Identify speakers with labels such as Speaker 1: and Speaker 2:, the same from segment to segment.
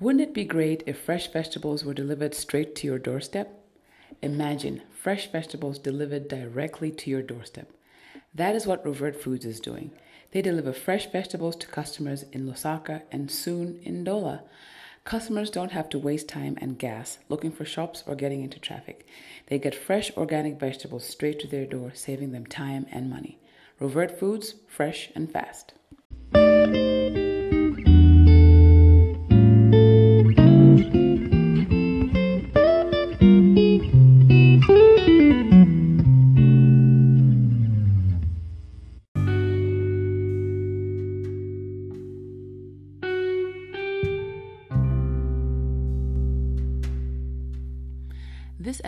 Speaker 1: Wouldn't it be great if fresh vegetables were delivered straight to your doorstep? Imagine fresh vegetables delivered directly to your doorstep. That is what Rovert Foods is doing. They deliver fresh vegetables to customers in Lusaka and soon in Ndola. Customers don't have to waste time and gas looking for shops or getting into traffic. They get fresh organic vegetables straight to their door, saving them time and money. Rovert Foods, fresh and fast.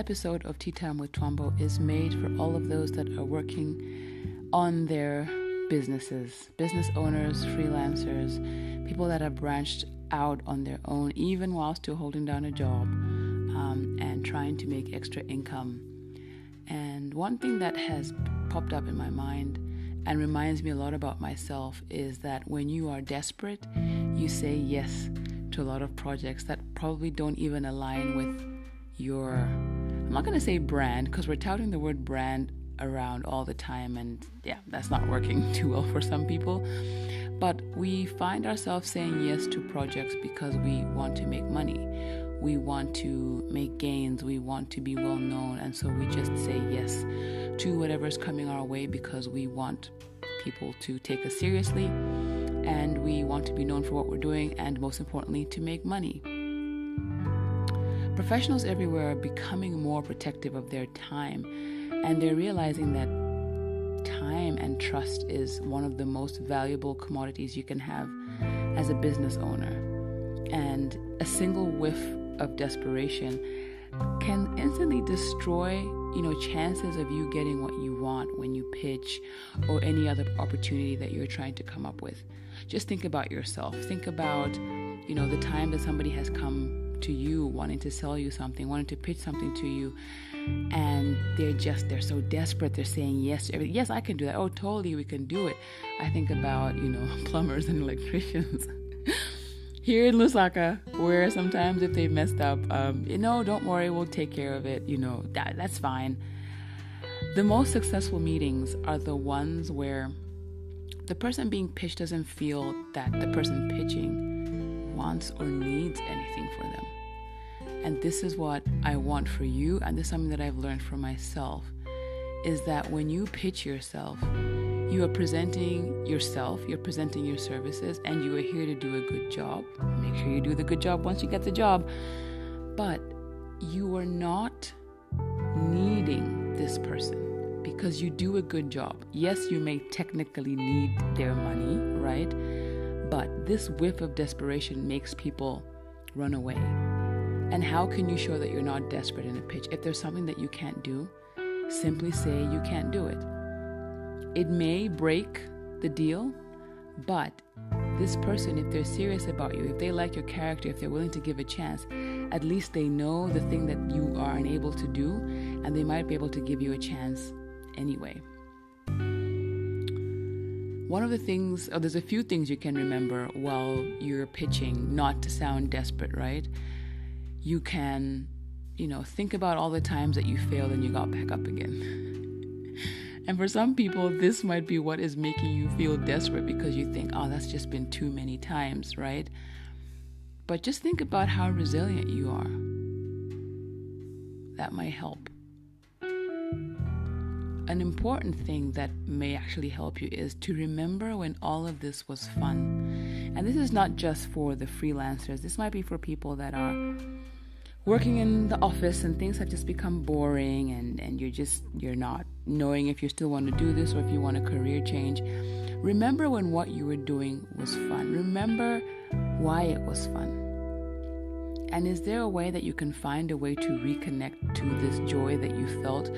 Speaker 1: Episode of Tea Time with Twombo is made for all of those that are working on their businesses, business owners, freelancers, people that have branched out on their own, even while still holding down a job um, and trying to make extra income. And one thing that has popped up in my mind and reminds me a lot about myself is that when you are desperate, you say yes to a lot of projects that probably don't even align with your I'm not going to say brand because we're touting the word brand around all the time and yeah, that's not working too well for some people. But we find ourselves saying yes to projects because we want to make money. We want to make gains, we want to be well known, and so we just say yes to whatever's coming our way because we want people to take us seriously and we want to be known for what we're doing and most importantly to make money. Professionals everywhere are becoming more protective of their time and they're realizing that time and trust is one of the most valuable commodities you can have as a business owner. And a single whiff of desperation can instantly destroy, you know, chances of you getting what you want when you pitch or any other opportunity that you're trying to come up with. Just think about yourself. Think about, you know, the time that somebody has come to you, wanting to sell you something, wanting to pitch something to you, and they're just they're so desperate. They're saying yes to everything. Yes, I can do that. Oh, totally, we can do it. I think about you know plumbers and electricians. Here in Lusaka, where sometimes if they messed up, um, you know, don't worry, we'll take care of it. You know, that that's fine. The most successful meetings are the ones where the person being pitched doesn't feel that the person pitching wants or needs anything for them. And this is what I want for you, and this is something that I've learned for myself is that when you pitch yourself, you are presenting yourself, you're presenting your services, and you are here to do a good job. Make sure you do the good job once you get the job. But you are not needing this person because you do a good job. Yes, you may technically need their money, right? But this whiff of desperation makes people run away. And how can you show that you're not desperate in a pitch? If there's something that you can't do, simply say you can't do it. It may break the deal, but this person, if they're serious about you, if they like your character, if they're willing to give a chance, at least they know the thing that you are unable to do, and they might be able to give you a chance anyway. One of the things, oh, there's a few things you can remember while you're pitching, not to sound desperate, right? You can, you know, think about all the times that you failed and you got back up again. and for some people, this might be what is making you feel desperate because you think, oh, that's just been too many times, right? But just think about how resilient you are. That might help an important thing that may actually help you is to remember when all of this was fun. And this is not just for the freelancers, this might be for people that are working in the office and things have just become boring and, and you're just you're not knowing if you still want to do this or if you want a career change. Remember when what you were doing was fun. Remember why it was fun. And is there a way that you can find a way to reconnect to this joy that you felt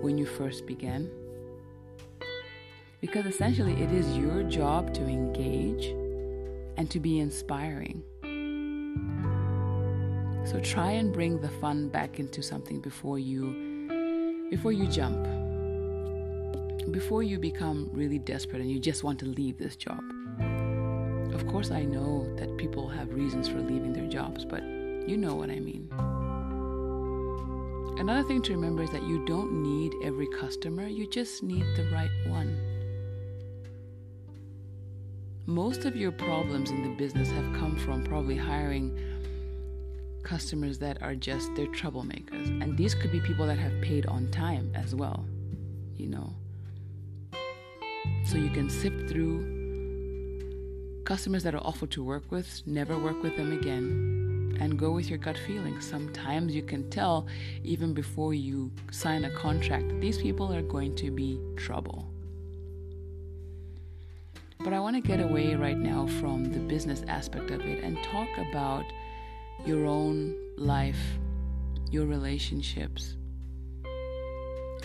Speaker 1: when you first began? Because essentially, it is your job to engage and to be inspiring. So try and bring the fun back into something before you before you jump. Before you become really desperate and you just want to leave this job. Of course, I know that people have reasons for leaving their jobs, but you know what I mean. Another thing to remember is that you don't need every customer, you just need the right one. Most of your problems in the business have come from probably hiring customers that are just they're troublemakers. And these could be people that have paid on time as well, you know. So you can sift through customers that are awful to work with, never work with them again and go with your gut feeling. Sometimes you can tell even before you sign a contract, these people are going to be trouble. But I want to get away right now from the business aspect of it and talk about your own life, your relationships.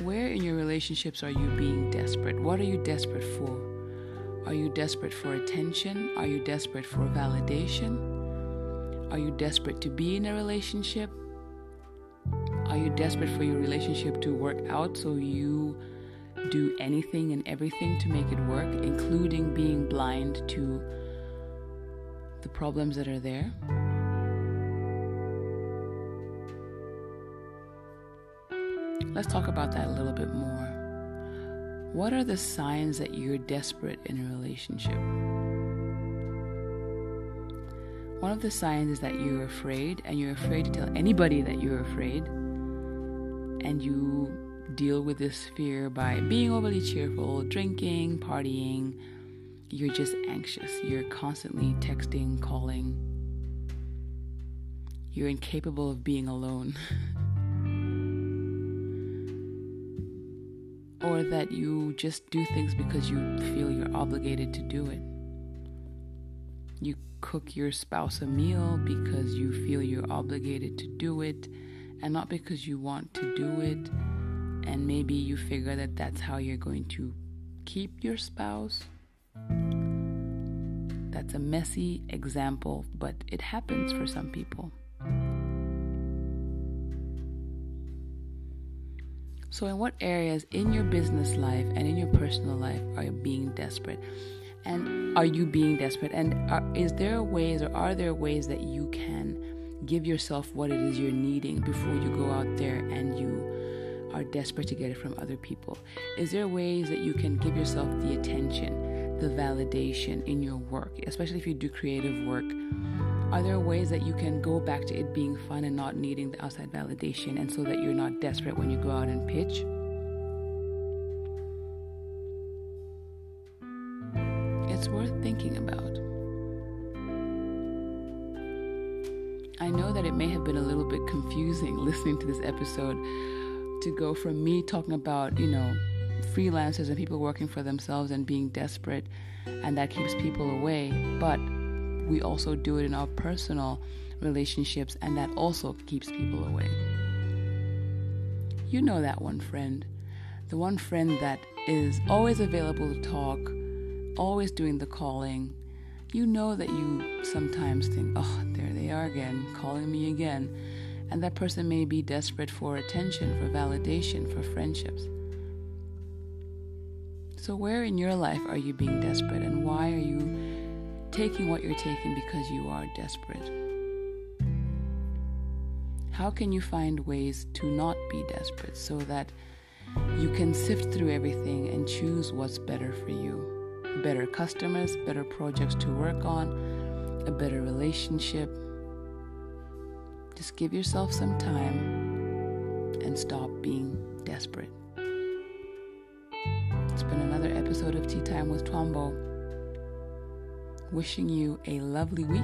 Speaker 1: Where in your relationships are you being desperate? What are you desperate for? Are you desperate for attention? Are you desperate for validation? Are you desperate to be in a relationship? Are you desperate for your relationship to work out so you do anything and everything to make it work, including being blind to the problems that are there? Let's talk about that a little bit more. What are the signs that you're desperate in a relationship? One of the signs is that you're afraid, and you're afraid to tell anybody that you're afraid. And you deal with this fear by being overly cheerful, drinking, partying. You're just anxious. You're constantly texting, calling. You're incapable of being alone. or that you just do things because you feel you're obligated to do it. Cook your spouse a meal because you feel you're obligated to do it and not because you want to do it. And maybe you figure that that's how you're going to keep your spouse. That's a messy example, but it happens for some people. So, in what areas in your business life and in your personal life are you being desperate? And are you being desperate? And are, is there ways or are there ways that you can give yourself what it is you're needing before you go out there and you are desperate to get it from other people? Is there ways that you can give yourself the attention, the validation in your work, especially if you do creative work? Are there ways that you can go back to it being fun and not needing the outside validation and so that you're not desperate when you go out and pitch? I know that it may have been a little bit confusing listening to this episode to go from me talking about, you know, freelancers and people working for themselves and being desperate, and that keeps people away. But we also do it in our personal relationships, and that also keeps people away. You know that one friend, the one friend that is always available to talk always doing the calling, you know that you sometimes think, oh, there they are again, calling me again. And that person may be desperate for attention, for validation, for friendships. So, where in your life are you being desperate, and why are you taking what you're taking because you are desperate? How can you find ways to not be desperate so that you can sift through everything and choose what's better for you? Better customers, better projects to work on, a better relationship. Just give yourself some time and stop being desperate. It's been another episode of Tea Time with Twombo. Wishing you a lovely week.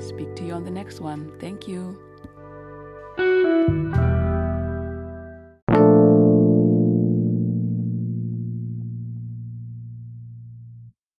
Speaker 1: Speak to you on the next one. Thank you.